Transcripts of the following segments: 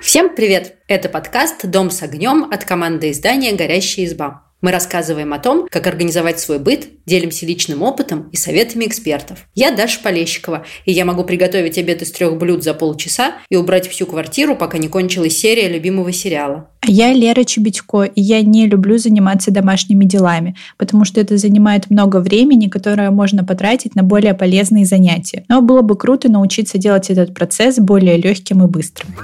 Всем привет! Это подкаст «Дом с огнем» от команды издания «Горящая изба». Мы рассказываем о том, как организовать свой быт, делимся личным опытом и советами экспертов. Я Даша Полещикова, и я могу приготовить обед из трех блюд за полчаса и убрать всю квартиру, пока не кончилась серия любимого сериала. Я Лера Чебедько, и я не люблю заниматься домашними делами, потому что это занимает много времени, которое можно потратить на более полезные занятия. Но было бы круто научиться делать этот процесс более легким и быстрым.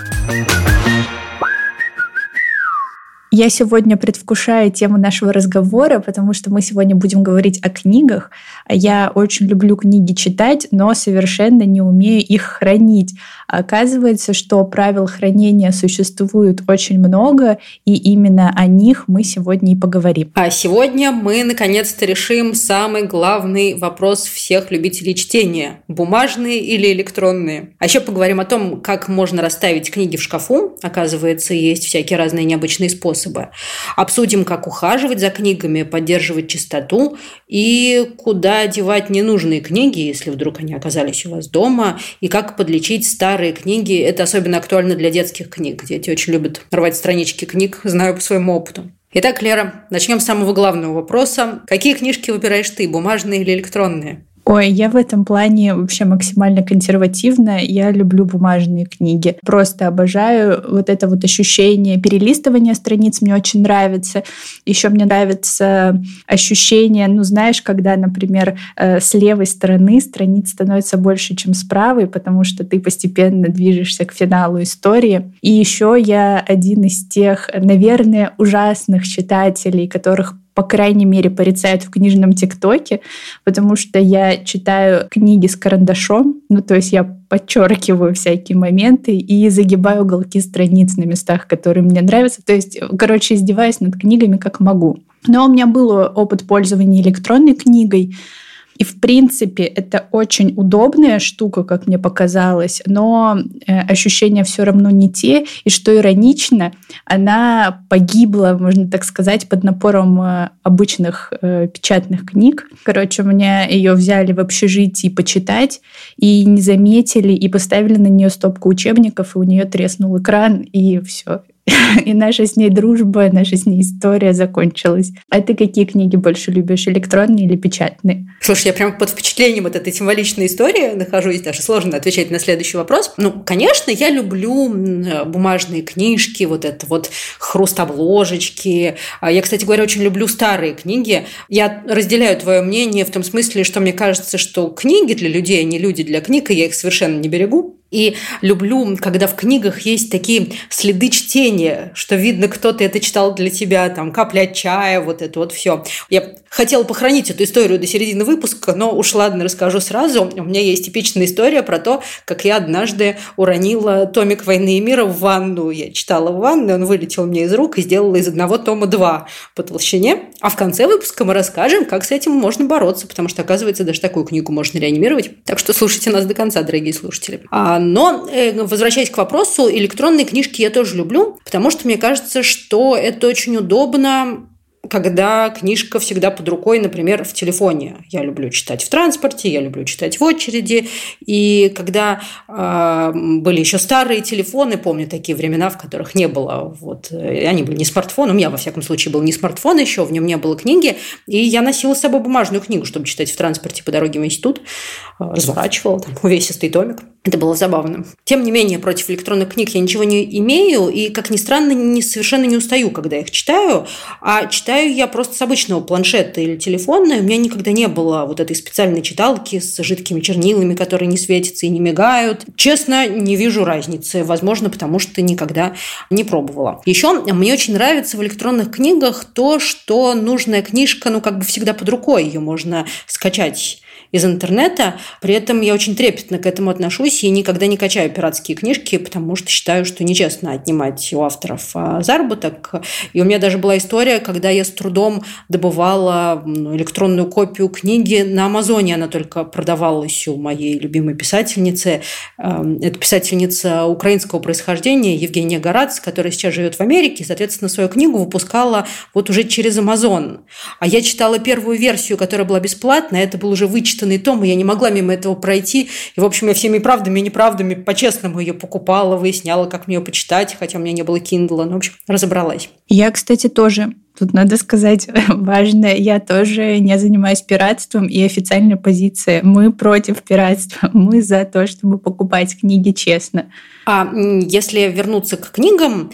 Я сегодня предвкушаю тему нашего разговора, потому что мы сегодня будем говорить о книгах. Я очень люблю книги читать, но совершенно не умею их хранить. Оказывается, что правил хранения существует очень много, и именно о них мы сегодня и поговорим. А сегодня мы наконец-то решим самый главный вопрос всех любителей чтения – бумажные или электронные. А еще поговорим о том, как можно расставить книги в шкафу. Оказывается, есть всякие разные необычные способы способы. Обсудим, как ухаживать за книгами, поддерживать чистоту и куда девать ненужные книги, если вдруг они оказались у вас дома, и как подлечить старые книги. Это особенно актуально для детских книг. Дети очень любят рвать странички книг, знаю по своему опыту. Итак, Лера, начнем с самого главного вопроса. Какие книжки выбираешь ты, бумажные или электронные? Ой, я в этом плане вообще максимально консервативна. Я люблю бумажные книги. Просто обожаю вот это вот ощущение перелистывания страниц. Мне очень нравится. Еще мне нравится ощущение, ну, знаешь, когда, например, э, с левой стороны страниц становится больше, чем с правой, потому что ты постепенно движешься к финалу истории. И еще я один из тех, наверное, ужасных читателей, которых по крайней мере, порицают в книжном ТикТоке, потому что я читаю книги с карандашом, ну, то есть я подчеркиваю всякие моменты и загибаю уголки страниц на местах, которые мне нравятся. То есть, короче, издеваюсь над книгами как могу. Но у меня был опыт пользования электронной книгой, и, в принципе, это очень удобная штука, как мне показалось, но э, ощущения все равно не те. И что иронично, она погибла, можно так сказать, под напором э, обычных э, печатных книг. Короче, у меня ее взяли в общежитии почитать и не заметили, и поставили на нее стопку учебников, и у нее треснул экран, и все. И наша с ней дружба, наша с ней история закончилась. А ты какие книги больше любишь, электронные или печатные? Слушай, я прям под впечатлением вот этой символичной истории нахожусь, даже сложно отвечать на следующий вопрос. Ну, конечно, я люблю бумажные книжки, вот это вот хруст обложечки. А я, кстати говоря, очень люблю старые книги. Я разделяю твое мнение в том смысле, что мне кажется, что книги для людей, а не люди для книг, и я их совершенно не берегу. И люблю, когда в книгах есть такие следы чтения, что видно, кто-то это читал для тебя, там, капля чая, вот это вот все. Я хотела похоронить эту историю до середины выпуска, но уж ладно, расскажу сразу. У меня есть типичная история про то, как я однажды уронила томик «Войны и мира» в ванну. Я читала в ванной, он вылетел мне из рук и сделала из одного тома два по толщине. А в конце выпуска мы расскажем, как с этим можно бороться, потому что, оказывается, даже такую книгу можно реанимировать. Так что слушайте нас до конца, дорогие слушатели. А но, э, возвращаясь к вопросу, электронные книжки я тоже люблю, потому что мне кажется, что это очень удобно когда книжка всегда под рукой, например, в телефоне. Я люблю читать в транспорте, я люблю читать в очереди. И когда э, были еще старые телефоны, помню такие времена, в которых не было, вот, э, они были не смартфон, у меня, во всяком случае, был не смартфон еще, в нем не было книги, и я носила с собой бумажную книгу, чтобы читать в транспорте по дороге в институт, э, разворачивала, там, увесистый томик. Это было забавно. Тем не менее, против электронных книг я ничего не имею, и, как ни странно, не, совершенно не устаю, когда их читаю, а читаю я просто с обычного планшета или телефона, у меня никогда не было вот этой специальной читалки с жидкими чернилами, которые не светятся и не мигают. Честно, не вижу разницы, возможно, потому что никогда не пробовала. Еще мне очень нравится в электронных книгах то, что нужная книжка, ну, как бы всегда под рукой, ее можно скачать из интернета. При этом я очень трепетно к этому отношусь и никогда не качаю пиратские книжки, потому что считаю, что нечестно отнимать у авторов а, заработок. И у меня даже была история, когда я с трудом добывала электронную копию книги на Амазоне. Она только продавалась у моей любимой писательницы. Эм, это писательница украинского происхождения Евгения Горац, которая сейчас живет в Америке. Соответственно, свою книгу выпускала вот уже через Амазон. А я читала первую версию, которая была бесплатная. Это был уже вычитанный прочитанный том, и я не могла мимо этого пройти. И, в общем, я всеми правдами и неправдами по-честному ее покупала, выясняла, как мне ее почитать, хотя у меня не было Kindle. Ну, в общем, разобралась. Я, кстати, тоже Тут надо сказать важное, я тоже не занимаюсь пиратством, и официальная позиция мы против пиратства, мы за то, чтобы покупать книги честно. А если вернуться к книгам,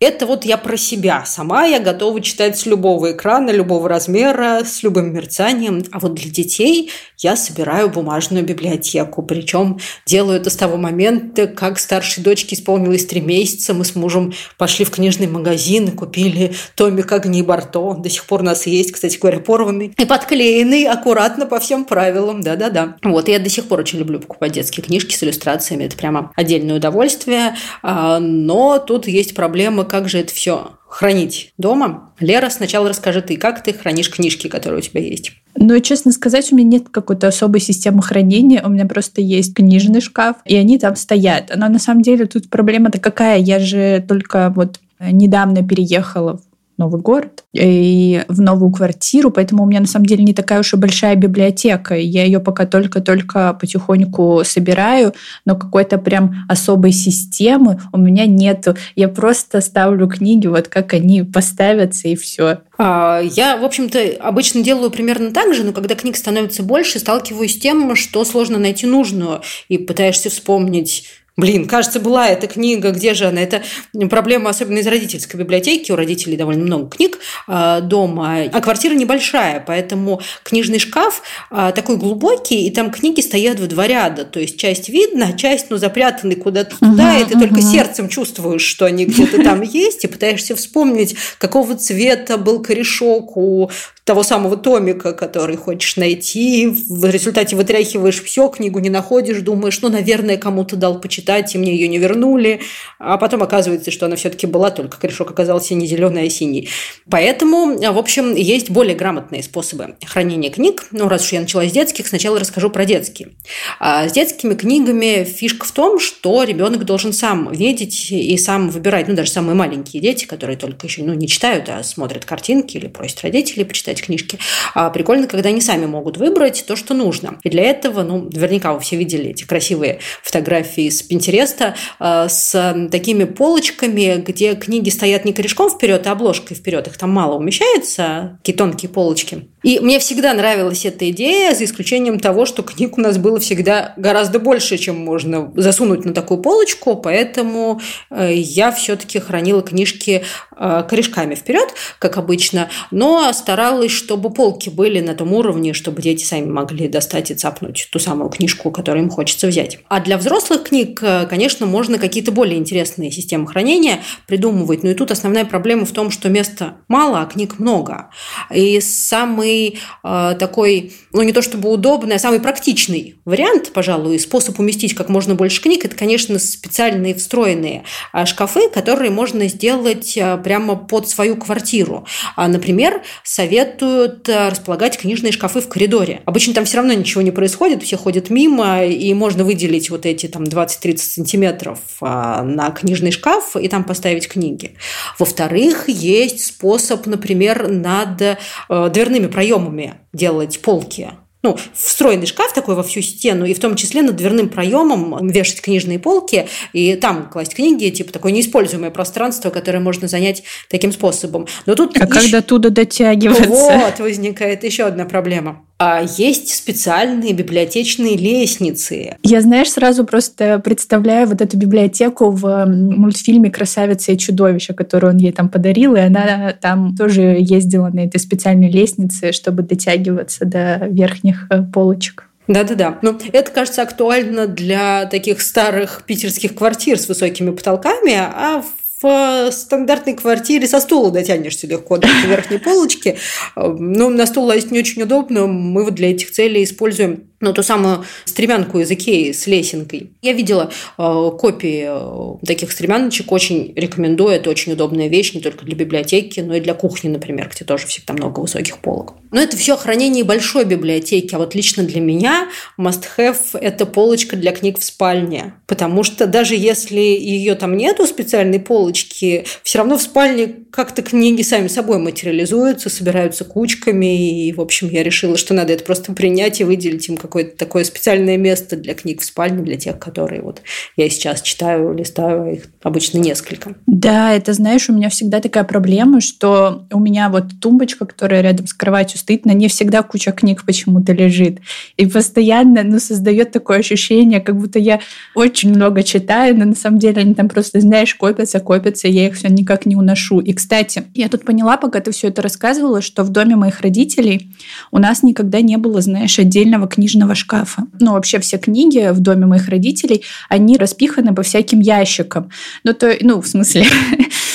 это вот я про себя. Сама я готова читать с любого экрана, любого размера, с любым мерцанием. А вот для детей я собираю бумажную библиотеку. Причем делаю это с того момента, как старшей дочке исполнилось три месяца. Мы с мужем пошли в книжный магазин и купили томик «Огни Барто». Он до сих пор у нас есть, кстати говоря, порванный. И подклеенный аккуратно по всем правилам. Да-да-да. Вот, я до сих пор очень люблю покупать детские книжки с иллюстрациями. Это прямо отдельное удовольствие. А, но тут есть проблема как же это все хранить дома? Лера, сначала расскажи ты, как ты хранишь книжки, которые у тебя есть? Ну, честно сказать, у меня нет какой-то особой системы хранения. У меня просто есть книжный шкаф, и они там стоят. Но на самом деле тут проблема-то какая? Я же только вот недавно переехала новый город и в новую квартиру, поэтому у меня на самом деле не такая уж и большая библиотека. Я ее пока только-только потихоньку собираю, но какой-то прям особой системы у меня нету. Я просто ставлю книги, вот как они поставятся, и все. А, я, в общем-то, обычно делаю примерно так же, но когда книг становится больше, сталкиваюсь с тем, что сложно найти нужную, и пытаешься вспомнить Блин, кажется, была эта книга, где же она? Это проблема, особенно из родительской библиотеки. У родителей довольно много книг э, дома, а квартира небольшая, поэтому книжный шкаф э, такой глубокий, и там книги стоят в два ряда. То есть часть видно, а часть ну, запрятаны куда-то туда, uh-huh, и ты uh-huh. только сердцем чувствуешь, что они где-то там есть, и пытаешься вспомнить, какого цвета был корешок у того самого томика, который хочешь найти. В результате вытряхиваешь все, книгу не находишь, думаешь, ну, наверное, кому-то дал почитать, и мне ее не вернули. А потом оказывается, что она все-таки была, только корешок оказался не зеленый, а синий. Поэтому, в общем, есть более грамотные способы хранения книг. Ну, раз уж я начала с детских, сначала расскажу про детские. А с детскими книгами фишка в том, что ребенок должен сам видеть и сам выбирать. Ну, даже самые маленькие дети, которые только еще ну, не читают, а смотрят картинки или просят родителей почитать читать книжки. А прикольно, когда они сами могут выбрать то, что нужно. И для этого, ну, наверняка вы все видели эти красивые фотографии с Пинтереста а, с такими полочками, где книги стоят не корешком вперед, а обложкой вперед. Их там мало умещается, такие тонкие полочки. И мне всегда нравилась эта идея, за исключением того, что книг у нас было всегда гораздо больше, чем можно засунуть на такую полочку, поэтому э, я все-таки хранила книжки э, корешками вперед, как обычно, но старалась, чтобы полки были на том уровне, чтобы дети сами могли достать и цапнуть ту самую книжку, которую им хочется взять. А для взрослых книг, э, конечно, можно какие-то более интересные системы хранения придумывать, но и тут основная проблема в том, что места мало, а книг много. И самый самый э, такой, ну не то чтобы удобный, а самый практичный вариант, пожалуй, способ уместить как можно больше книг, это, конечно, специальные встроенные э, шкафы, которые можно сделать э, прямо под свою квартиру. А, например, советуют э, располагать книжные шкафы в коридоре. Обычно там все равно ничего не происходит, все ходят мимо, и можно выделить вот эти там 20-30 сантиметров на книжный шкаф и там поставить книги. Во-вторых, есть способ, например, над дверными проемами делать полки ну, встроенный шкаф такой во всю стену, и в том числе над дверным проемом вешать книжные полки, и там класть книги, типа такое неиспользуемое пространство, которое можно занять таким способом. Но тут а еще... до туда дотягиваться? Вот, возникает еще одна проблема а есть специальные библиотечные лестницы. Я, знаешь, сразу просто представляю вот эту библиотеку в мультфильме «Красавица и чудовище», которую он ей там подарил, и она там тоже ездила на этой специальной лестнице, чтобы дотягиваться до верхних э, полочек. Да-да-да. Ну, это, кажется, актуально для таких старых питерских квартир с высокими потолками, а в в стандартной квартире со стула дотянешься легко до верхней полочки. Но на стул лазить не очень удобно. Мы вот для этих целей используем ну, ту самую стремянку из Икеи с лесенкой. Я видела э, копии э, таких стремяночек, очень рекомендую. Это очень удобная вещь не только для библиотеки, но и для кухни, например, где тоже всегда много высоких полок. Но это все хранение большой библиотеки. А вот лично для меня must-have – это полочка для книг в спальне. Потому что даже если ее там нету, специальной полочки, все равно в спальне как-то книги сами собой материализуются, собираются кучками. И, в общем, я решила, что надо это просто принять и выделить им как какое-то такое специальное место для книг в спальне, для тех, которые вот я сейчас читаю, листаю, их обычно несколько. Да, это, знаешь, у меня всегда такая проблема, что у меня вот тумбочка, которая рядом с кроватью стоит, на ней всегда куча книг почему-то лежит. И постоянно, ну, создает такое ощущение, как будто я очень много читаю, но на самом деле они там просто, знаешь, копятся, копятся, я их все никак не уношу. И, кстати, я тут поняла, пока ты все это рассказывала, что в доме моих родителей у нас никогда не было, знаешь, отдельного книжного шкафа. Ну, вообще все книги в доме моих родителей, они распиханы по всяким ящикам. Ну, то, ну, в смысле,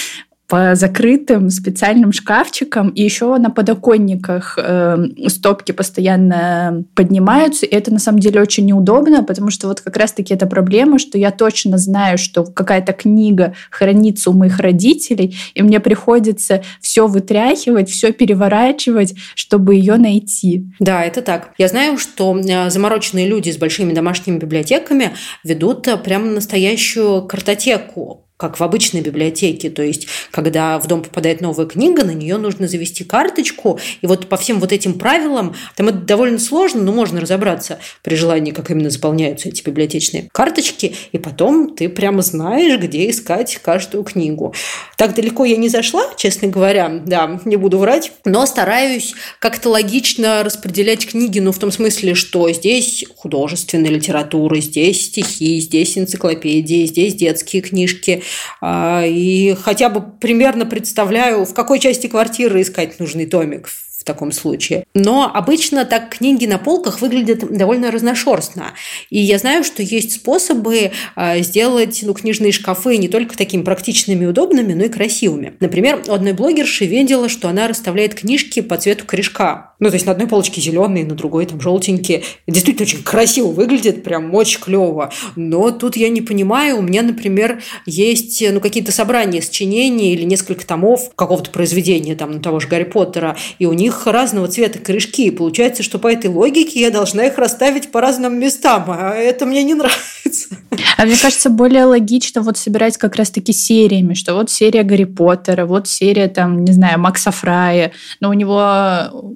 по закрытым специальным шкафчикам, и еще на подоконниках э, стопки постоянно поднимаются, и это на самом деле очень неудобно, потому что вот как раз-таки эта проблема, что я точно знаю, что какая-то книга хранится у моих родителей, и мне приходится все вытряхивать, все переворачивать, чтобы ее найти. Да, это так. Я знаю, что э, замороченные люди с большими домашними библиотеками ведут э, прямо настоящую картотеку как в обычной библиотеке. То есть, когда в дом попадает новая книга, на нее нужно завести карточку. И вот по всем вот этим правилам, там это довольно сложно, но можно разобраться при желании, как именно заполняются эти библиотечные карточки. И потом ты прямо знаешь, где искать каждую книгу. Так далеко я не зашла, честно говоря, да, не буду врать, но стараюсь как-то логично распределять книги, ну, в том смысле, что здесь художественная литература, здесь стихи, здесь энциклопедии, здесь детские книжки, и хотя бы примерно представляю, в какой части квартиры искать нужный томик в таком случае. Но обычно так книги на полках выглядят довольно разношерстно. И я знаю, что есть способы а, сделать ну, книжные шкафы не только такими практичными и удобными, но и красивыми. Например, у одной блогерши видела, что она расставляет книжки по цвету корешка. Ну, то есть на одной полочке зеленые, на другой там желтенькие. Действительно очень красиво выглядит, прям очень клево. Но тут я не понимаю, у меня, например, есть ну, какие-то собрания сочинений или несколько томов какого-то произведения, там, ну, того же Гарри Поттера, и у них разного цвета корешки. И получается, что по этой логике я должна их расставить по разным местам, а это мне не нравится. А мне кажется, более логично вот собирать как раз-таки сериями, что вот серия Гарри Поттера, вот серия, там, не знаю, Макса Фрая, но у него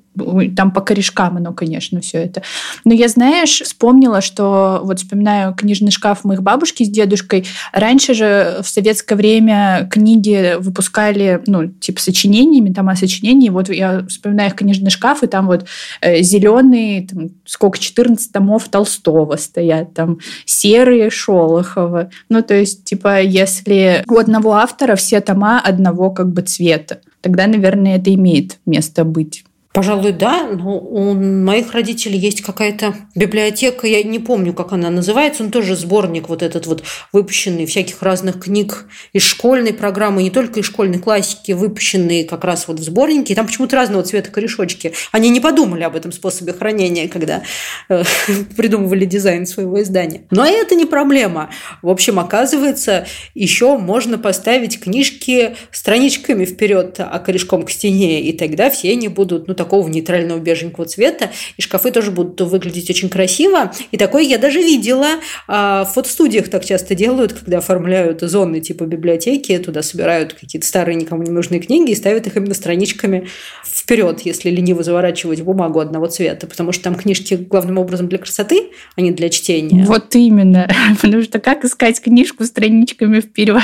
там по корешкам оно, конечно, все это. Но я, знаешь, вспомнила, что вот вспоминаю книжный шкаф моих бабушки с дедушкой. Раньше же в советское время книги выпускали, ну, типа сочинениями, там, о сочинении. Вот я вспоминаю их книжный шкаф, и там вот э, зеленые, там, сколько, 14 томов Толстого стоят, там, серые Шолохова. Ну, то есть, типа, если у одного автора все тома одного как бы цвета, тогда, наверное, это имеет место быть. Пожалуй, да, но у моих родителей есть какая-то библиотека, я не помню, как она называется, он тоже сборник вот этот вот выпущенный всяких разных книг из школьной программы, не только из школьной классики, выпущенные как раз вот в сборнике, там почему-то разного цвета корешочки. Они не подумали об этом способе хранения, когда э, придумывали дизайн своего издания. Но это не проблема. В общем, оказывается, еще можно поставить книжки страничками вперед, а корешком к стене, и тогда все они будут, ну, такого нейтрального беженького цвета, и шкафы тоже будут выглядеть очень красиво. И такое я даже видела. А, в фотостудиях так часто делают, когда оформляют зоны типа библиотеки, туда собирают какие-то старые никому не нужные книги и ставят их именно страничками вперед, если лениво заворачивать бумагу одного цвета, потому что там книжки главным образом для красоты, а не для чтения. Вот именно. Потому что как искать книжку страничками вперед?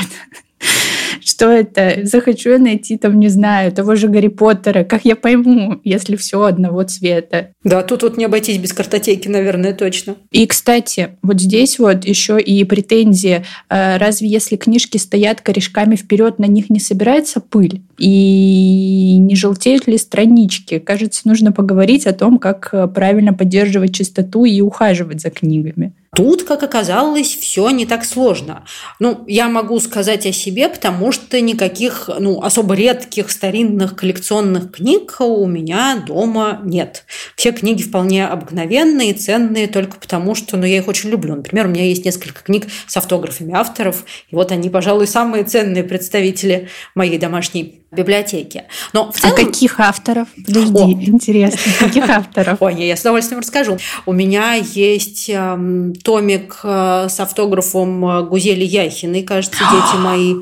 Что это? Захочу я найти там, не знаю, того же Гарри Поттера. Как я пойму, если все одного цвета? Да, тут вот не обойтись без картотеки, наверное, точно. И, кстати, вот здесь вот еще и претензия. Э, разве если книжки стоят корешками вперед, на них не собирается пыль? И не желтеют ли странички? Кажется, нужно поговорить о том, как правильно поддерживать чистоту и ухаживать за книгами. Тут, как оказалось, все не так сложно. Ну, я могу сказать о себе, потому что никаких, ну, особо редких старинных коллекционных книг у меня дома нет. Все книги вполне обыкновенные, ценные только потому, что, ну, я их очень люблю. Например, у меня есть несколько книг с автографами авторов, и вот они, пожалуй, самые ценные представители моей домашней библиотеки. Но в а целом... А каких авторов? Подожди, О. интересно, каких авторов? Ой, я с удовольствием расскажу. У меня есть э, томик э, с автографом э, Гузели Яхиной, кажется, дети мои.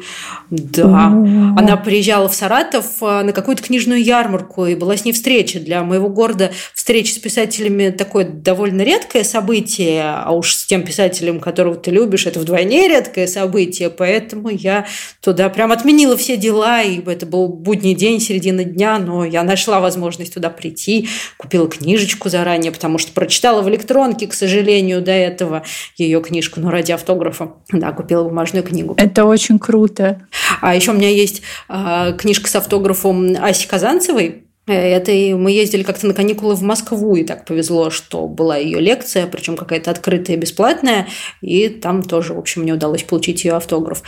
Да. Она приезжала в Саратов э, на какую-то книжную ярмарку, и была с ней встреча. Для моего города встреча с писателями такое довольно редкое событие, а уж с тем писателем, которого ты любишь, это вдвойне редкое событие, поэтому я туда прям отменила все дела, и это был будний день, середина дня, но я нашла возможность туда прийти, купила книжечку заранее, потому что прочитала в электронке, к сожалению, до этого ее книжку, но ради автографа, да, купила бумажную книгу. Это очень круто. А еще у меня есть э, книжка с автографом Аси Казанцевой, это и мы ездили как-то на каникулы в Москву, и так повезло, что была ее лекция, причем какая-то открытая, бесплатная, и там тоже, в общем, мне удалось получить ее автограф.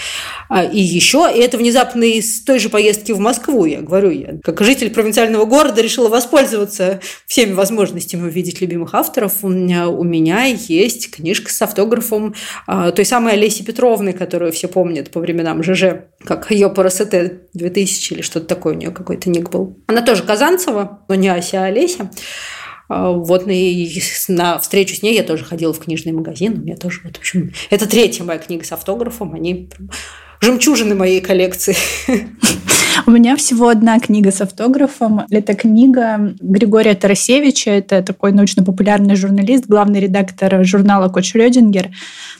А, и еще, и это внезапно из той же поездки в Москву, я говорю, я как житель провинциального города решила воспользоваться всеми возможностями увидеть любимых авторов. У меня, у меня есть книжка с автографом а, той самой Олеси Петровны, которую все помнят по временам ЖЖ, как ее по РСТ 2000 или что-то такое у нее какой-то ник был. Она тоже казалась Казанцева, но не Ася, а Олеся. А, вот и на встречу с ней я тоже ходила в книжный магазин. У меня тоже, вот, в общем, это третья моя книга с автографом. Они жемчужины моей коллекции. У меня всего одна книга с автографом. Это книга Григория Тарасевича. Это такой научно-популярный журналист, главный редактор журнала «Кот Шрёдингер».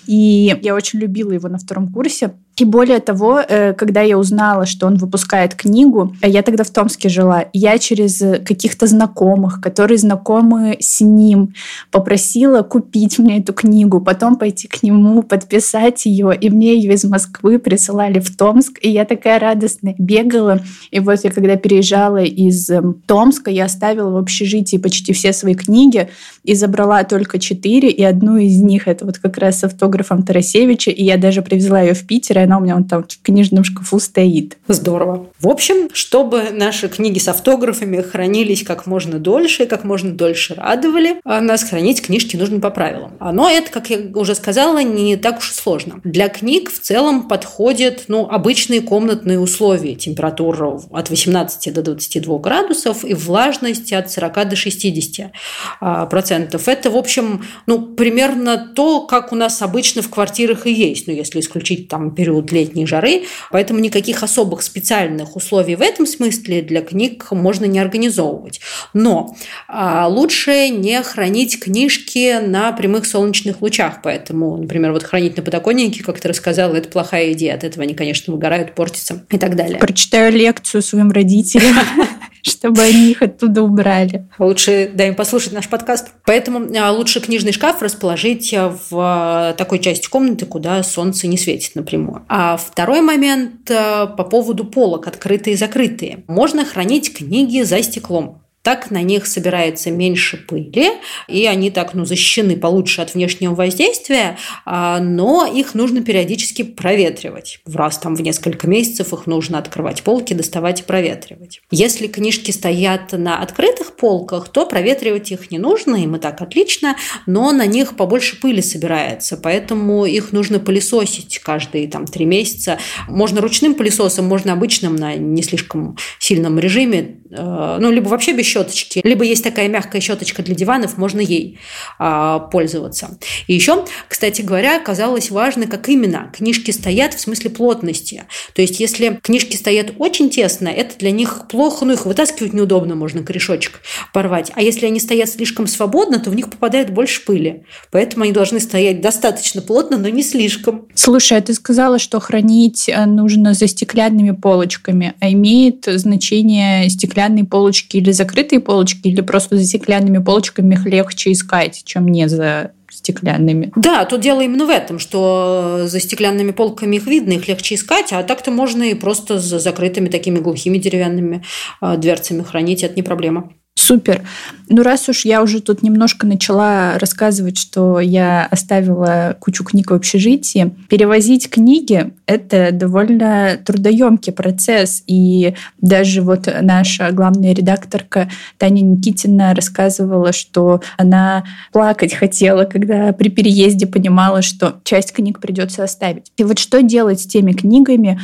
И я очень любила его на втором курсе. И более того, э, когда я узнала, что он выпускает книгу, я тогда в Томске жила, я через каких-то знакомых, которые знакомы с ним, попросила купить мне эту книгу, потом пойти к нему, подписать ее, и мне ее из Москвы присылали в Томск, и я такая радостная бегала. И вот я когда переезжала из Томска, я оставила в общежитии почти все свои книги и забрала только четыре, и одну из них это вот как раз с автографом Тарасевича, и я даже привезла ее в Питер, она у меня вон там в книжном шкафу стоит. Здорово. В общем, чтобы наши книги с автографами хранились как можно дольше и как можно дольше радовали, а нас хранить книжки нужно по правилам. Но это, как я уже сказала, не так уж и сложно. Для книг в целом подходят ну, обычные комнатные условия. Температура от 18 до 22 градусов и влажность от 40 до 60 а, процентов. Это, в общем, ну, примерно то, как у нас обычно в квартирах и есть. Ну, если исключить там период период летней жары, поэтому никаких особых специальных условий в этом смысле для книг можно не организовывать. Но а, лучше не хранить книжки на прямых солнечных лучах, поэтому, например, вот хранить на подоконнике, как ты рассказала, это плохая идея, от этого они, конечно, выгорают, портятся и так далее. Прочитаю лекцию своим родителям. чтобы они их оттуда убрали. Лучше дай им послушать наш подкаст. Поэтому а, лучше книжный шкаф расположить в а, такой части комнаты, куда солнце не светит напрямую. А второй момент а, по поводу полок, открытые и закрытые. Можно хранить книги за стеклом так на них собирается меньше пыли, и они так ну, защищены получше от внешнего воздействия, а, но их нужно периодически проветривать. В раз там в несколько месяцев их нужно открывать полки, доставать и проветривать. Если книжки стоят на открытых полках, то проветривать их не нужно, им и так отлично, но на них побольше пыли собирается, поэтому их нужно пылесосить каждые там три месяца. Можно ручным пылесосом, можно обычным на не слишком сильном режиме, э, ну, либо вообще без щеточки, либо есть такая мягкая щеточка для диванов, можно ей а, пользоваться. И еще, кстати говоря, оказалось важно, как именно книжки стоят в смысле плотности. То есть, если книжки стоят очень тесно, это для них плохо, ну их вытаскивать неудобно, можно корешочек порвать. А если они стоят слишком свободно, то в них попадает больше пыли. Поэтому они должны стоять достаточно плотно, но не слишком. Слушай, а ты сказала, что хранить э, нужно за стеклянными полочками, а имеет значение стеклянные полочки или закрытые закрытые полочки или просто за стеклянными полочками их легче искать, чем не за стеклянными. Да, тут дело именно в этом, что за стеклянными полками их видно, их легче искать, а так-то можно и просто за закрытыми такими глухими деревянными а, дверцами хранить, это не проблема. Супер. Ну, раз уж я уже тут немножко начала рассказывать, что я оставила кучу книг в общежитии, перевозить книги — это довольно трудоемкий процесс. И даже вот наша главная редакторка Таня Никитина рассказывала, что она плакать хотела, когда при переезде понимала, что часть книг придется оставить. И вот что делать с теми книгами,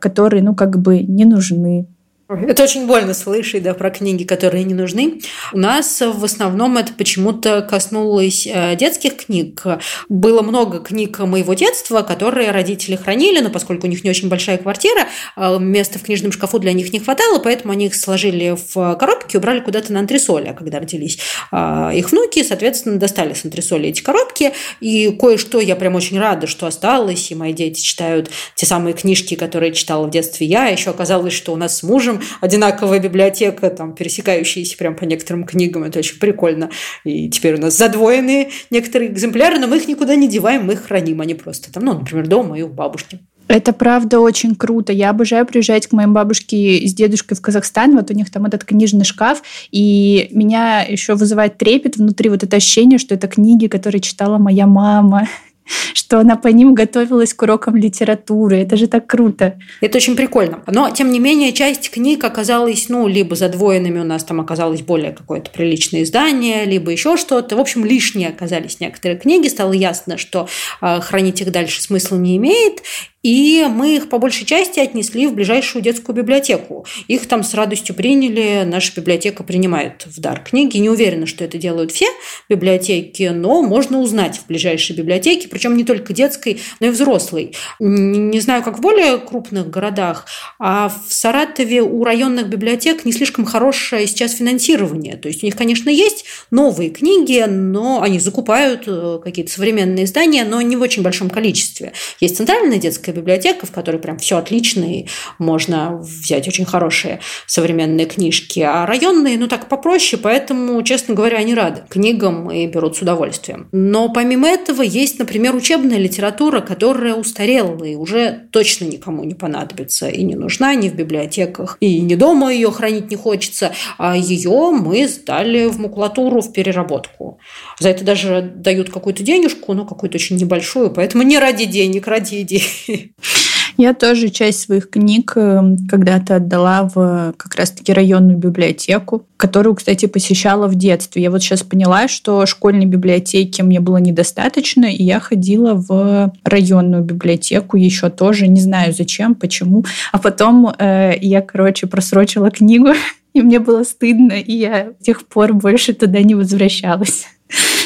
которые, ну, как бы не нужны, Это очень больно слышать, да, про книги, которые не нужны. У нас в основном это почему-то коснулось э, детских книг. Было много книг моего детства, которые родители хранили, но поскольку у них не очень большая квартира, э, места в книжном шкафу для них не хватало, поэтому они их сложили в коробки убрали куда-то на антресоли. А когда родились э, их внуки, соответственно, достали с антресоли эти коробки. И кое-что я прям очень рада, что осталось, и мои дети читают те самые книжки, которые читала в детстве я. Еще оказалось, что у нас с мужем можем. Одинаковая библиотека, там, пересекающиеся прям по некоторым книгам. Это очень прикольно. И теперь у нас задвоенные некоторые экземпляры, но мы их никуда не деваем, мы их храним. Они просто там, ну, например, дома и у бабушки. Это правда очень круто. Я обожаю приезжать к моим бабушке с дедушкой в Казахстан. Вот у них там этот книжный шкаф. И меня еще вызывает трепет внутри вот это ощущение, что это книги, которые читала моя мама что она по ним готовилась к урокам литературы. Это же так круто. Это очень прикольно. Но, тем не менее, часть книг оказалась, ну, либо задвоенными, у нас там оказалось более какое-то приличное издание, либо еще что-то. В общем, лишние оказались некоторые книги. Стало ясно, что э, хранить их дальше смысла не имеет. И мы их по большей части отнесли в ближайшую детскую библиотеку. Их там с радостью приняли, наша библиотека принимает в дар книги. Не уверена, что это делают все библиотеки, но можно узнать в ближайшей библиотеке, причем не только детской, но и взрослой. Не знаю, как в более крупных городах, а в Саратове у районных библиотек не слишком хорошее сейчас финансирование. То есть у них, конечно, есть новые книги, но они закупают э, какие-то современные издания, но не в очень большом количестве. Есть центральная детская библиотека, в которой прям все отлично, и можно взять очень хорошие современные книжки. А районные, ну так попроще, поэтому, честно говоря, они рады книгам и берут с удовольствием. Но помимо этого есть, например, учебная литература, которая устарела и уже точно никому не понадобится и не нужна ни в библиотеках, и не дома ее хранить не хочется, а ее мы сдали в макулатуру в переработку. За это даже дают какую-то денежку, но какую-то очень небольшую, поэтому не ради денег, ради Я тоже часть своих книг э, когда-то отдала в как раз-таки районную библиотеку, которую, кстати, посещала в детстве. Я вот сейчас поняла, что школьной библиотеки мне было недостаточно, и я ходила в районную библиотеку еще тоже, не знаю зачем, почему. А потом э, я, короче, просрочила книгу, и мне было стыдно, и я с тех пор больше туда не возвращалась.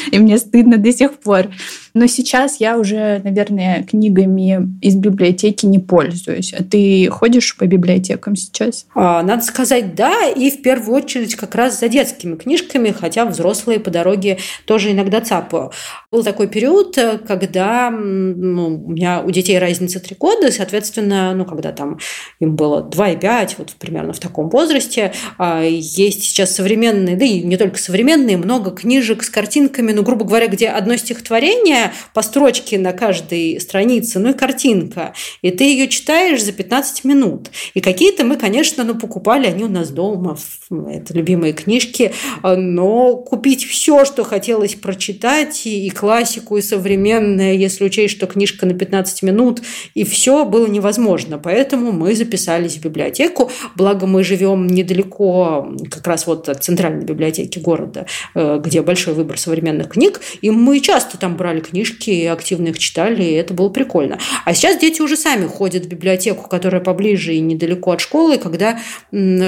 И мне стыдно до сих пор. Но сейчас я уже, наверное, книгами из библиотеки не пользуюсь. А ты ходишь по библиотекам сейчас? А, надо сказать, да, и в первую очередь как раз за детскими книжками, хотя взрослые по дороге тоже иногда цапаю. Был такой период, когда ну, у меня у детей разница три года, соответственно, ну, когда там им было 2 и 5, вот примерно в таком возрасте, а, есть сейчас современные, да и не только современные, много книжек с картинками, ну, грубо говоря, где одно стихотворение по строчке на каждой странице, ну и картинка. И ты ее читаешь за 15 минут. И какие-то мы, конечно, ну, покупали, они у нас дома, это любимые книжки, но купить все, что хотелось прочитать, и, и классику, и современное, если учесть, что книжка на 15 минут, и все было невозможно. Поэтому мы записались в библиотеку. Благо, мы живем недалеко как раз вот от центральной библиотеки города, э, где большой выбор современных книг, и мы часто там брали книжки, активно их читали, и это было прикольно. А сейчас дети уже сами ходят в библиотеку, которая поближе и недалеко от школы, когда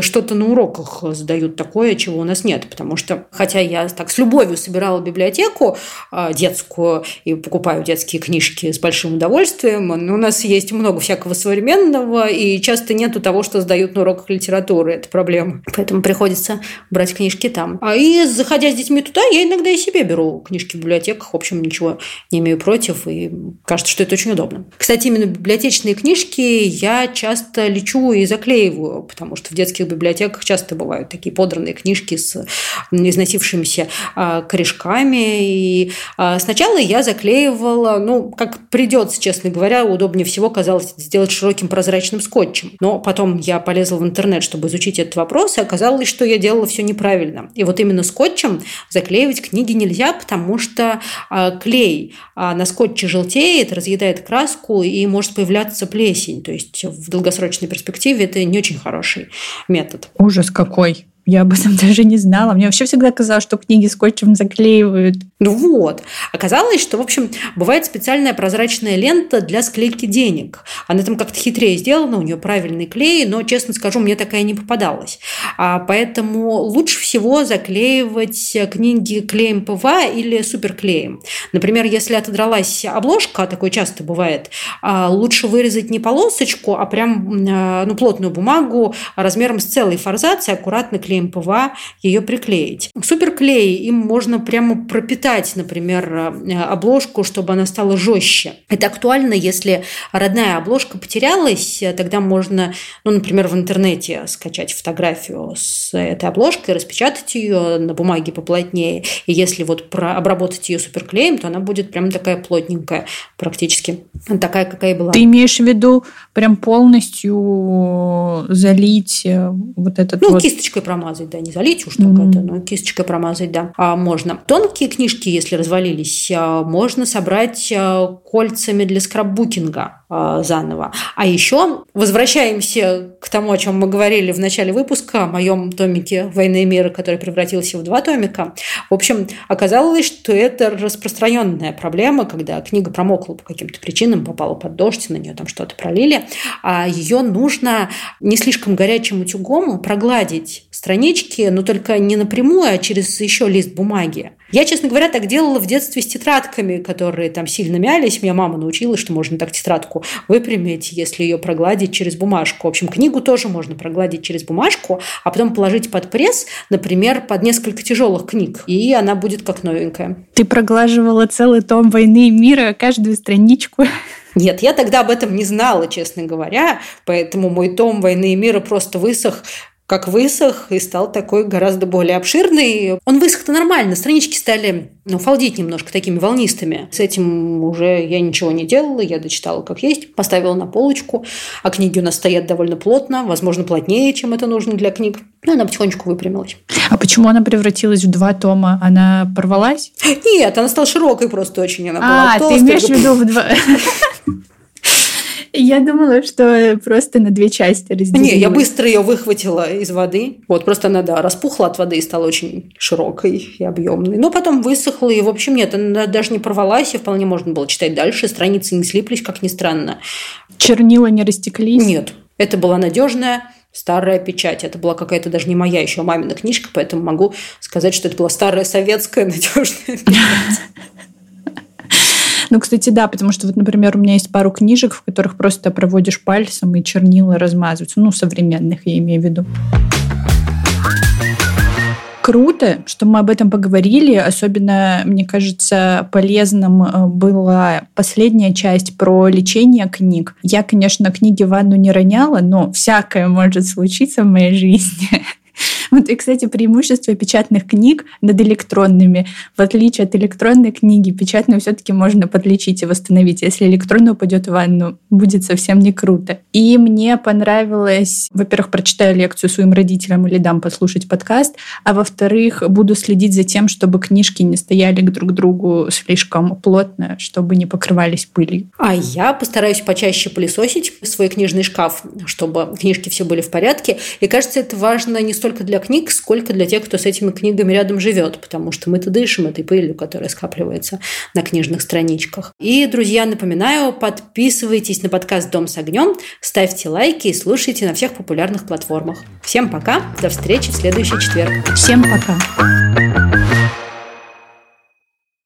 что-то на уроках задают такое, чего у нас нет. Потому что, хотя я так с любовью собирала библиотеку а, детскую и покупаю детские книжки с большим удовольствием, но у нас есть много всякого современного, и часто нету того, что сдают на уроках литературы. Это проблема. Поэтому приходится брать книжки там. А и заходя с детьми туда, я иногда и себе беру книжки в библиотеках. В общем, ничего не имею против, и кажется, что это очень удобно. Кстати, именно библиотечные книжки я часто лечу и заклеиваю, потому что в детских библиотеках часто бывают такие подранные книжки с износившимися а, корешками. И а, сначала я заклеивала, ну, как придется, честно говоря, удобнее всего казалось сделать широким прозрачным скотчем. Но потом я полезла в интернет, чтобы изучить этот вопрос, и оказалось, что я делала все неправильно. И вот именно скотчем заклеивать книги нельзя, потому что а, клей а на скотче желтеет, разъедает краску и может появляться плесень. То есть в долгосрочной перспективе это не очень хороший метод. Ужас какой. Я об этом даже не знала. Мне вообще всегда казалось, что книги скотчем заклеивают. Ну вот. Оказалось, что, в общем, бывает специальная прозрачная лента для склейки денег. Она там как-то хитрее сделана, у нее правильный клей, но, честно скажу, мне такая не попадалась. А, поэтому лучше всего заклеивать книги клеем ПВА или суперклеем. Например, если отодралась обложка, такое часто бывает, а, лучше вырезать не полосочку, а прям а, ну, плотную бумагу размером с целый форзац и аккуратно клеем ПВА ее приклеить. Суперклей им можно прямо пропитать, например, обложку, чтобы она стала жестче. Это актуально, если родная обложка потерялась, тогда можно, ну, например, в интернете скачать фотографию с этой обложкой, распечатать ее на бумаге поплотнее. И если вот обработать ее суперклеем, то она будет прям такая плотненькая практически. Такая, какая была. Ты имеешь в виду прям полностью залить э, вот этот Ну, вот... кисточкой промазать, да, не залить уж mm-hmm. это, но кисточкой промазать, да, а, можно. Тонкие книжки, если развалились, а, можно собрать а, кольцами для скраббукинга заново. А еще возвращаемся к тому, о чем мы говорили в начале выпуска, о моем томике «Войны и мира», который превратился в два томика. В общем, оказалось, что это распространенная проблема, когда книга промокла по каким-то причинам, попала под дождь, на нее там что-то пролили, а ее нужно не слишком горячим утюгом прогладить странички, но только не напрямую, а через еще лист бумаги. Я, честно говоря, так делала в детстве с тетрадками, которые там сильно мялись. Меня мама научила, что можно так тетрадку выпрямить, если ее прогладить через бумажку. В общем, книгу тоже можно прогладить через бумажку, а потом положить под пресс, например, под несколько тяжелых книг, и она будет как новенькая. Ты проглаживала целый том «Войны и мира», каждую страничку. Нет, я тогда об этом не знала, честно говоря, поэтому мой том «Войны и мира» просто высох как высох и стал такой гораздо более обширный. Он высох-то нормально, странички стали ну, фалдить немножко такими волнистыми. С этим уже я ничего не делала, я дочитала как есть, поставила на полочку, а книги у нас стоят довольно плотно, возможно, плотнее, чем это нужно для книг. Ну, она потихонечку выпрямилась. А почему она превратилась в два тома? Она порвалась? Нет, она стала широкой просто очень. Она а, была ты имеешь в виду в два... Я думала, что просто на две части разделилась. Не, я быстро ее выхватила из воды. Вот, просто она, да, распухла от воды и стала очень широкой и объемной. Но потом высохла, и, в общем, нет, она даже не порвалась, и вполне можно было читать дальше. Страницы не слиплись, как ни странно. Чернила не растеклись? Нет. Это была надежная старая печать. Это была какая-то даже не моя еще, мамина книжка, поэтому могу сказать, что это была старая советская надежная печать. Ну, кстати, да, потому что вот, например, у меня есть пару книжек, в которых просто проводишь пальцем и чернила размазываются. Ну, современных я имею в виду. Круто, что мы об этом поговорили. Особенно, мне кажется, полезным э, была последняя часть про лечение книг. Я, конечно, книги в ванну не роняла, но всякое может случиться в моей жизни. Вот, и, кстати, преимущество печатных книг над электронными. В отличие от электронной книги, печатную все-таки можно подлечить и восстановить. Если электронная упадет в ванну, будет совсем не круто. И мне понравилось, во-первых, прочитаю лекцию своим родителям или дам послушать подкаст, а во-вторых, буду следить за тем, чтобы книжки не стояли друг к другу слишком плотно, чтобы не покрывались пылью. А я постараюсь почаще пылесосить свой книжный шкаф, чтобы книжки все были в порядке. И кажется, это важно не столько для книг, сколько для тех, кто с этими книгами рядом живет, потому что мы-то дышим этой пылью, которая скапливается на книжных страничках. И, друзья, напоминаю, подписывайтесь на подкаст «Дом с огнем», ставьте лайки и слушайте на всех популярных платформах. Всем пока, до встречи в следующий четверг. Всем пока.